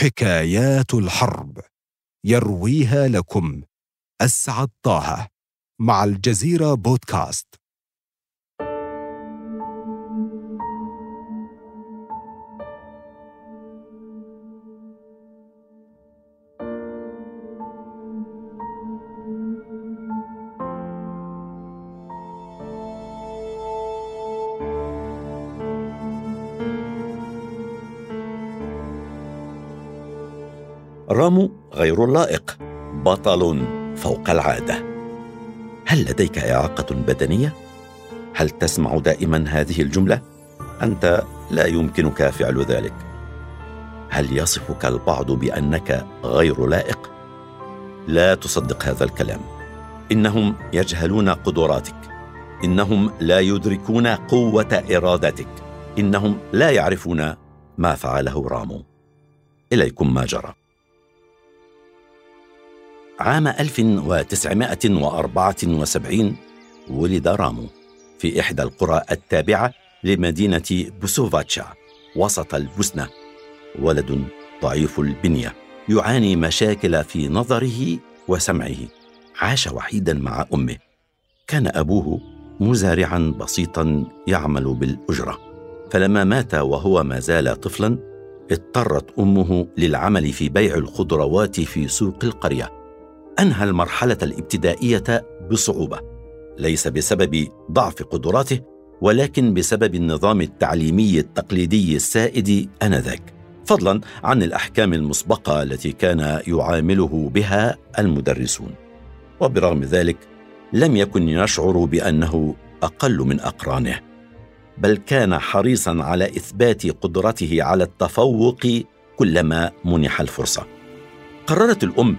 حكايات الحرب. يرويها لكم. أسعد طه. مع الجزيرة بودكاست. رامو غير اللائق. بطل فوق العادة. هل لديك إعاقة بدنية؟ هل تسمع دائما هذه الجملة؟ أنت لا يمكنك فعل ذلك. هل يصفك البعض بأنك غير لائق؟ لا تصدق هذا الكلام. إنهم يجهلون قدراتك. إنهم لا يدركون قوة ارادتك إنهم لا يعرفون ما فعله رامو. إليكم ما جرى. عام 1974 ولد رامو في إحدى القرى التابعة لمدينة بوسوفاتشا وسط البوسنة. ولد ضعيف البنية يعاني مشاكل في نظره وسمعه. عاش وحيدا مع أمه. كان أبوه مزارعا بسيطا يعمل بالأجرة. فلما مات وهو ما زال طفلا اضطرت أمه للعمل في بيع الخضروات في سوق القرية. أنهى المرحلة الابتدائية بصعوبة ليس بسبب ضعف قدراته ولكن بسبب النظام التعليمي التقليدي السائد آنذاك فضلا عن الأحكام المسبقة التي كان يعامله بها المدرسون. وبرغم ذلك لم يكن يشعر بأنه أقل من أقرانه بل كان حريصا على إثبات قدرته على التفوق كلما منح الفرصة. قررت الأم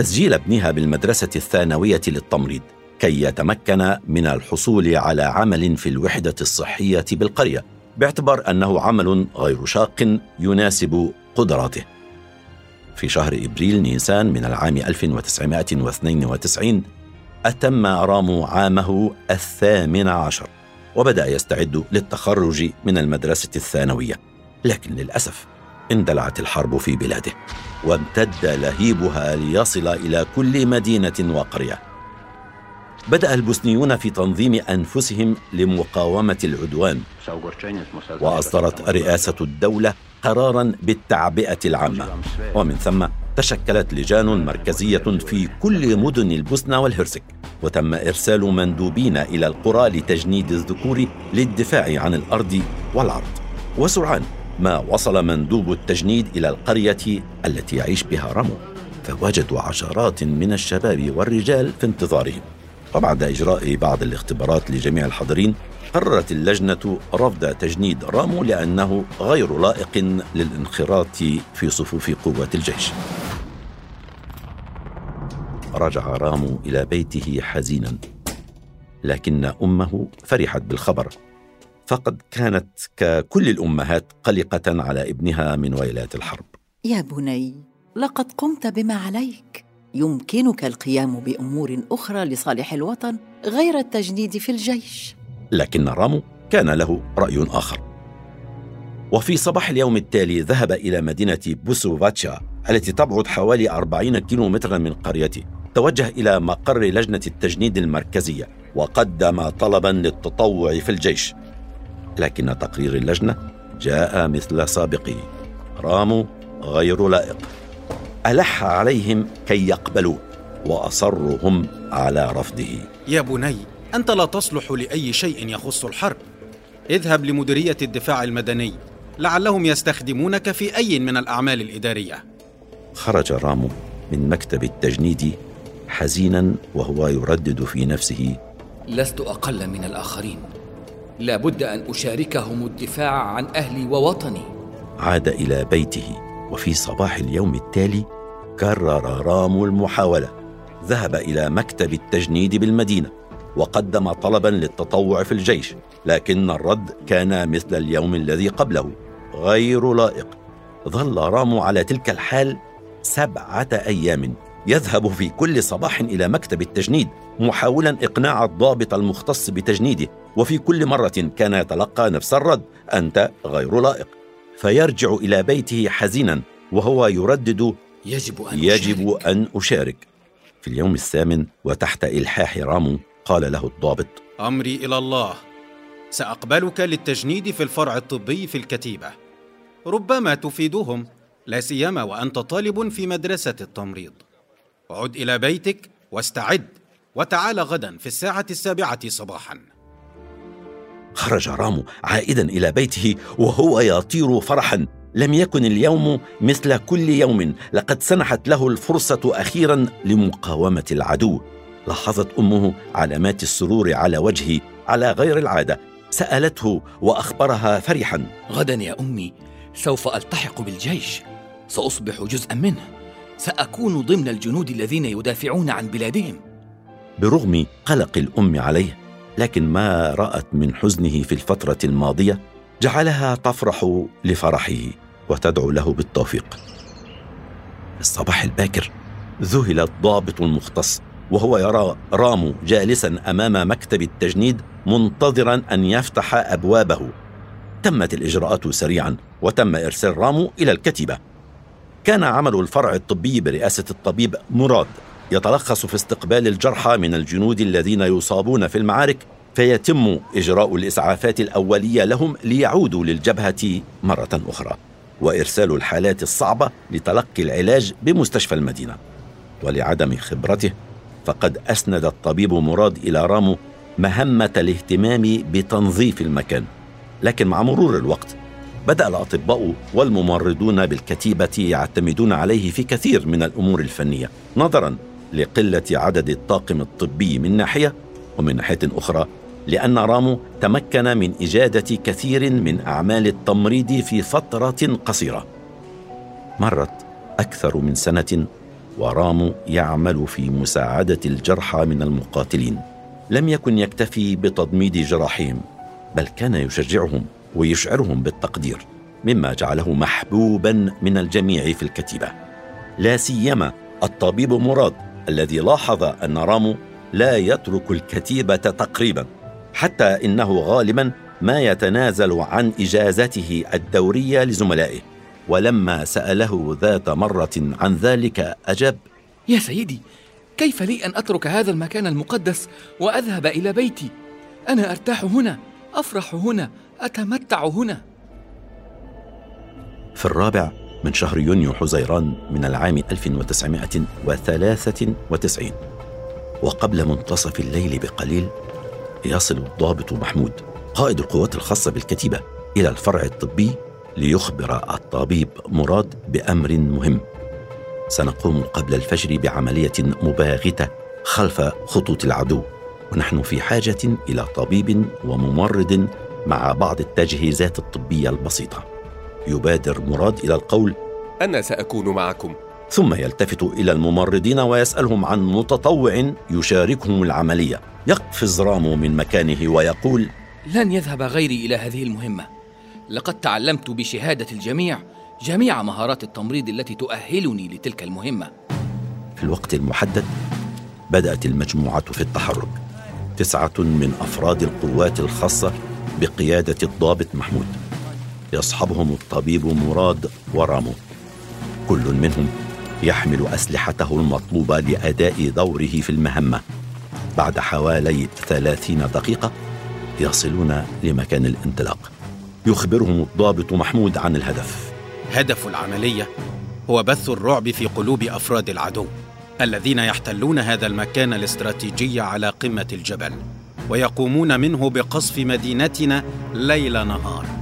تسجيل ابنها بالمدرسة الثانوية للتمريض كي يتمكن من الحصول على عمل في الوحدة الصحية بالقرية باعتبار أنه عمل غير شاق يناسب قدراته. في شهر إبريل نيسان من العام 1992 أتم رامو عامه الثامن عشر وبدأ يستعد للتخرج من المدرسة الثانوية. لكن للأسف اندلعت الحرب في بلاده وامتد لهيبها ليصل إلى كل مدينة وقرية. بدأ البوسنيون في تنظيم أنفسهم لمقاومة العدوان وأصدرت رئاسة الدولة قرارا بالتعبئة العامة. ومن ثم تشكلت لجان مركزية في كل مدن البوسنة والهرسك وتم إرسال مندوبين إلى القرى لتجنيد الذكور للدفاع عن الأرض والعرض. وسرعان ما وصل مندوب التجنيد إلى القرية التي يعيش بها رامو فوجدوا عشرات من الشباب والرجال في انتظارهم. وبعد إجراء بعض الاختبارات لجميع الحاضرين قررت اللجنة رفض تجنيد رامو لأنه غير لائق للانخراط في صفوف قوات الجيش. رجع رامو إلى بيته حزينا لكن أمه فرحت بالخبر. فقد كانت ككل الأمهات قلقة على ابنها من ويلات الحرب. يا بني لقد قمت بما عليك. يمكنك القيام بأمور أخرى لصالح الوطن غير التجنيد في الجيش. لكن رامو كان له رأي آخر. وفي صباح اليوم التالي ذهب إلى مدينة بوسوفاتشا التي تبعد حوالي 40 كيلومترا من قريته. توجه إلى مقر لجنة التجنيد المركزية وقدم طلبا للتطوع في الجيش. لكن تقرير اللجنة جاء مثل سابقه رامو غير لائق. ألح عليهم كي يقبلوه وأصروا هم على رفضه. يا بني أنت لا تصلح لأي شيء يخص الحرب. اذهب لمديرية الدفاع المدني. لعلهم يستخدمونك في أي من الأعمال الإدارية. خرج رامو من مكتب التجنيد حزينا وهو يردد في نفسه. لست أقل من الآخرين. لابد أن أشاركهم الدفاع عن أهلي ووطني. عاد إلى بيته وفي صباح اليوم التالي كرر رامو المحاولة. ذهب إلى مكتب التجنيد بالمدينة وقدم طلبا للتطوع في الجيش لكن الرد كان مثل اليوم الذي قبله غير لائق. ظل رامو على تلك الحال سبعة أيام يذهب في كل صباح إلى مكتب التجنيد محاولا إقناع الضابط المختص بتجنيده وفي كل مرة كان يتلقى نفس الرد أنت غير لائق. فيرجع إلى بيته حزينا وهو يردد يجب أن يجب أشارك. أن أشارك. في اليوم الثامن وتحت إلحاح رامو قال له الضابط أمري إلى الله. سأقبلك للتجنيد في الفرع الطبي في الكتيبة. ربما تفيدهم لا سيما وأنت طالب في مدرسة التمريض. عد إلى بيتك واستعد. وتعال غدا في الساعة السابعة صباحا. خرج رامو عائدا إلى بيته وهو يطير فرحا. لم يكن اليوم مثل كل يوم. لقد سنحت له الفرصة أخيرا لمقاومة العدو. لاحظت أمه علامات السرور على وجهه على غير العادة. سألته وأخبرها فرحا. غدا يا أمي سوف ألتحق بالجيش. سأصبح جزءا منه. سأكون ضمن الجنود الذين يدافعون عن بلادهم. برغم قلق الأم عليه لكن ما رأت من حزنه في الفترة الماضية جعلها تفرح لفرحه وتدعو له بالتوفيق. في الصباح الباكر ذهل الضابط المختص وهو يرى رامو جالسا أمام مكتب التجنيد منتظرا أن يفتح أبوابه. تمت الإجراءات سريعا وتم إرسال رامو إلى الكتيبة. كان عمل الفرع الطبي برئاسة الطبيب مراد يتلخص في استقبال الجرحى من الجنود الذين يصابون في المعارك فيتم إجراء الإسعافات الأولية لهم ليعودوا للجبهة مرة أخرى وإرسال الحالات الصعبة لتلقي العلاج بمستشفى المدينة. ولعدم خبرته فقد أسند الطبيب مراد إلى رامو مهمة الاهتمام بتنظيف المكان. لكن مع مرور الوقت بدأ الأطباء والممرضون بالكتيبة يعتمدون عليه في كثير من الأمور الفنية نظرا لقلة عدد الطاقم الطبي من ناحية ومن ناحية أخرى لأن رامو تمكن من إجادة كثير من أعمال التمريض في فترة قصيرة. مرت أكثر من سنة ورامو يعمل في مساعدة الجرحى من المقاتلين. لم يكن يكتفي بتضميد جراحهم بل كان يشجعهم ويشعرهم بالتقدير مما جعله محبوبا من الجميع في الكتيبة. لا سيما الطبيب مراد الذي لاحظ أن رامو لا يترك الكتيبة تقريبا حتى إنه غالبا ما يتنازل عن إجازته الدورية لزملائه. ولما سأله ذات مرة عن ذلك أجاب يا سيدي كيف لي أن أترك هذا المكان المقدس وأذهب إلى بيتي؟ أنا أرتاح هنا أفرح هنا أتمتع هنا. في الرابع من شهر يونيو حزيران من العام 1993 وقبل منتصف الليل بقليل يصل الضابط محمود قائد القوات الخاصة بالكتيبة إلى الفرع الطبي ليخبر الطبيب مراد بأمر مهم. سنقوم قبل الفجر بعملية مباغتة خلف خطوط العدو ونحن في حاجة إلى طبيب وممرض مع بعض التجهيزات الطبية البسيطة. يبادر مراد إلى القول أنا سأكون معكم. ثم يلتفت إلى الممرضين ويسألهم عن متطوع يشاركهم العملية. يقفز رامو من مكانه ويقول لن يذهب غيري إلى هذه المهمة. لقد تعلمت بشهادة الجميع جميع مهارات التمريض التي تؤهلني لتلك المهمة. في الوقت المحدد بدأت المجموعة في التحرك. تسعة من أفراد القوات الخاصة بقيادة الضابط محمود. يصحبهم الطبيب مراد ورامو. كل منهم يحمل أسلحته المطلوبة لأداء دوره في المهمة. بعد حوالي ثلاثين دقيقة يصلون لمكان الانطلاق. يخبرهم الضابط محمود عن الهدف. هدف العملية هو بث الرعب في قلوب أفراد العدو الذين يحتلون هذا المكان الاستراتيجي على قمة الجبل ويقومون منه بقصف مدينتنا ليل نهار.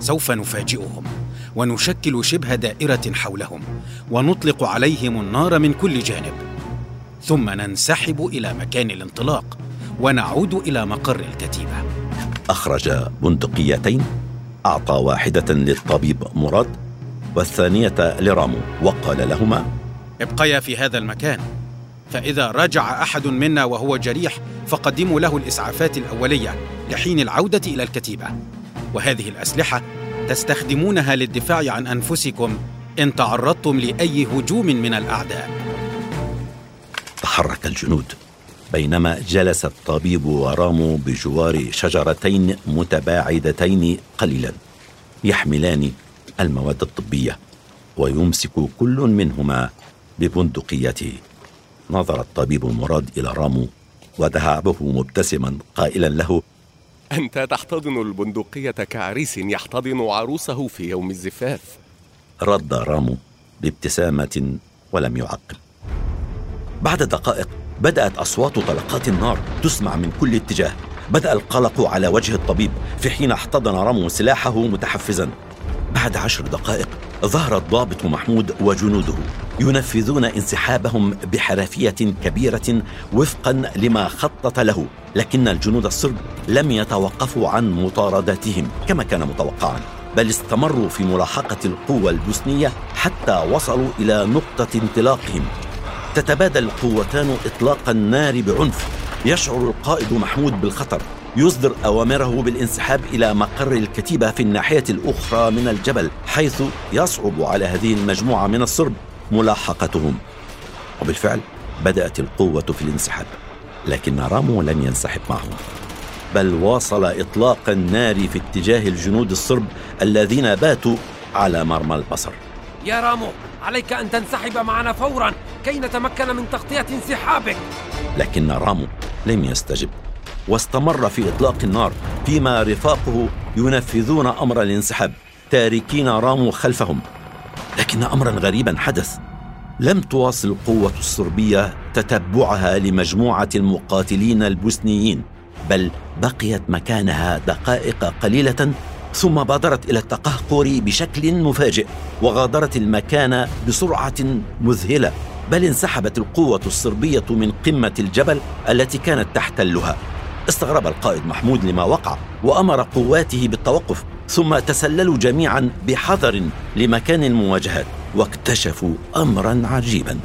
سوف نفاجئهم ونشكل شبه دائرة حولهم ونطلق عليهم النار من كل جانب. ثم ننسحب إلى مكان الانطلاق ونعود إلى مقر الكتيبة. أخرج بندقيتين أعطى واحدة للطبيب مراد والثانية لرامو وقال لهما ابقيا في هذا المكان فإذا رجع أحد منا وهو جريح فقدموا له الإسعافات الأولية لحين العودة إلى الكتيبة. وهذه الأسلحة تستخدمونها للدفاع عن أنفسكم إن تعرضتم لأي هجوم من الأعداء. تحرك الجنود بينما جلس الطبيب ورامو بجوار شجرتين متباعدتين قليلا يحملان المواد الطبية ويمسك كل منهما ببندقيته. نظر الطبيب مراد إلى رامو ودهعبه مبتسما قائلا له أنت تحتضن البندقية كعريس يحتضن عروسه في يوم الزفاف. رد رامو بابتسامة ولم يعقب. بعد دقائق بدأت أصوات طلقات النار تسمع من كل اتجاه. بدأ القلق على وجه الطبيب في حين احتضن رامو سلاحه متحفزا. بعد عشر دقائق ظهر الضابط محمود وجنوده ينفذون انسحابهم بحرفية كبيرة وفقا لما خطط له لكن الجنود الصرب لم يتوقفوا عن مطاردتهم كما كان متوقعا بل استمروا في ملاحقة القوة البوسنية حتى وصلوا إلى نقطة انطلاقهم. تتبادل القوتان اطلاق النار بعنف يشعر القائد محمود بالخطر. يصدر أوامره بالانسحاب إلى مقر الكتيبة في الناحية الأخرى من الجبل حيث يصعب على هذه المجموعة من الصرب ملاحقتهم. وبالفعل بدأت القوة في الانسحاب لكن رامو لم ينسحب معهم. بل واصل إطلاق النار في اتجاه الجنود الصرب الذين باتوا على مرمى البصر. يا رامو عليك أن تنسحب معنا فورا كي نتمكن من تغطية انسحابك. لكن رامو لم يستجب. واستمر في إطلاق النار فيما رفاقه ينفذون أمر الانسحاب. تاركين رامو خلفهم. لكن أمرا غريبا حدث. لم تواصل القوة الصربية تتبعها لمجموعة المقاتلين البوسنيين بل بقيت مكانها دقائق قليلة ثم بادرت إلى التقهقر بشكل مفاجئ وغادرت المكان بسرعة مذهلة. بل انسحبت القوة الصربية من قمة الجبل التي كانت تحتلها. استغرب القائد محمود لما وقع وأمر قواته بالتوقف ثم تسللوا جميعا بحذر لمكان المواجهات واكتشفوا امرا عجيبا.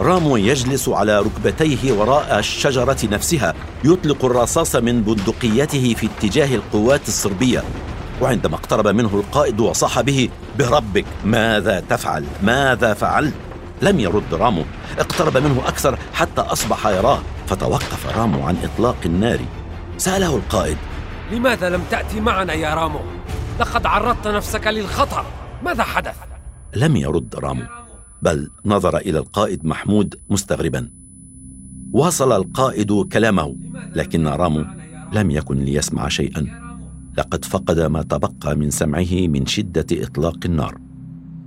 رامو يجلس على ركبتيه وراء الشجرة نفسها يطلق الرصاص من بندقيته في اتجاه القوات الصربية. وعندما اقترب منه القائد وصاح به بربك ماذا تفعل؟ ماذا فعلت؟ لم يرد رامو. اقترب منه أكثر حتى أصبح يراه فتوقف رامو عن إطلاق النار. سأله القائد. لماذا لم تأتي معنا يا رامو؟ لقد عرضت نفسك للخطر. ماذا حدث؟ لم يرد رامو بل نظر إلى القائد محمود مستغربا. واصل القائد كلامه لكن رامو لم يكن ليسمع شيئا. لقد فقد ما تبقى من سمعه من شدة إطلاق النار.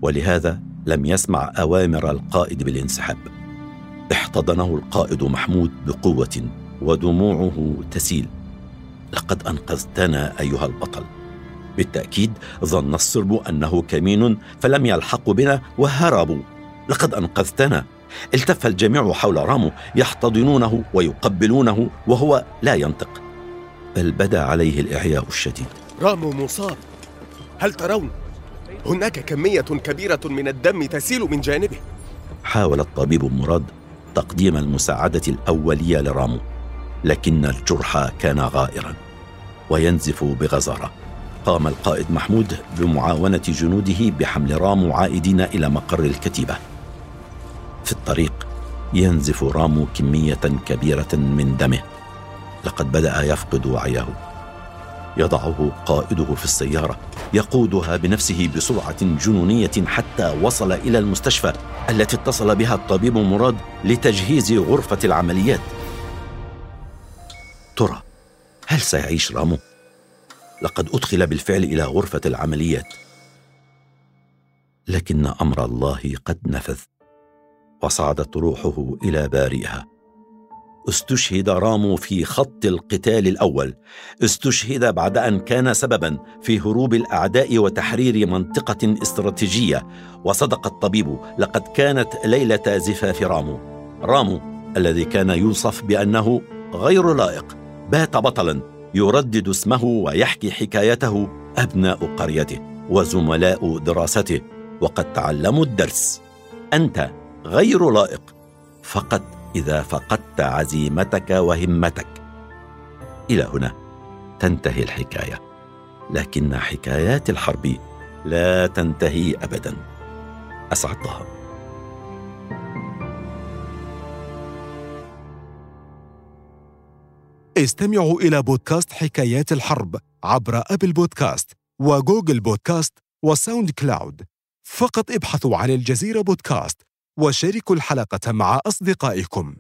ولهذا لم يسمع أوامر القائد بالانسحاب. احتضنه القائد محمود بقوة ودموعه تسيل. لقد أنقذتنا أيها البطل. بالتأكيد ظن الصرب أنه كمين فلم يلحقوا بنا وهربوا. لقد أنقذتنا. التف الجميع حول رامو يحتضنونه ويقبلونه وهو لا ينطق. بل بدا عليه الاعياء الشديد. رامو مصاب. هل ترون؟ هناك كمية كبيرة من الدم تسيل من جانبه. حاول الطبيب مراد تقديم المساعدة الأولية لرامو لكن الجرح كان غائرا وينزف بغزارة. قام القائد محمود بمعاونة جنوده بحمل رامو عائدين إلى مقر الكتيبة. في الطريق ينزف رامو كمية كبيرة من دمه. لقد بدأ يفقد وعيه. يضعه قائده في السيارة يقودها بنفسه بسرعة جنونية حتى وصل إلى المستشفى التي اتصل بها الطبيب مراد لتجهيز غرفة العمليات. ترى هل سيعيش رامو؟ لقد أدخل بالفعل إلى غرفة العمليات. لكن أمر الله قد نفذ وصعدت روحه إلى بارئها. استشهد رامو في خط القتال الأول. استشهد بعد أن كان سببا في هروب الأعداء وتحرير منطقة استراتيجية. وصدق الطبيب لقد كانت ليلة زفاف رامو. رامو الذي كان يوصف بأنه غير لائق بات بطلا يردد اسمه ويحكي حكايته أبناء قريته وزملاء دراسته. وقد تعلموا الدرس. أنت غير لائق فقط إذا فقدت عزيمتك وهمتك. إلى هنا تنتهي الحكاية. لكن حكايات الحرب لا تنتهي ابدا. اسعد طه استمعوا إلى بودكاست حكايات الحرب عبر أبل بودكاست وجوجل بودكاست وساوند كلاود. فقط ابحثوا عن الجزيرة بودكاست وشاركوا الحلقة مع أصدقائكم.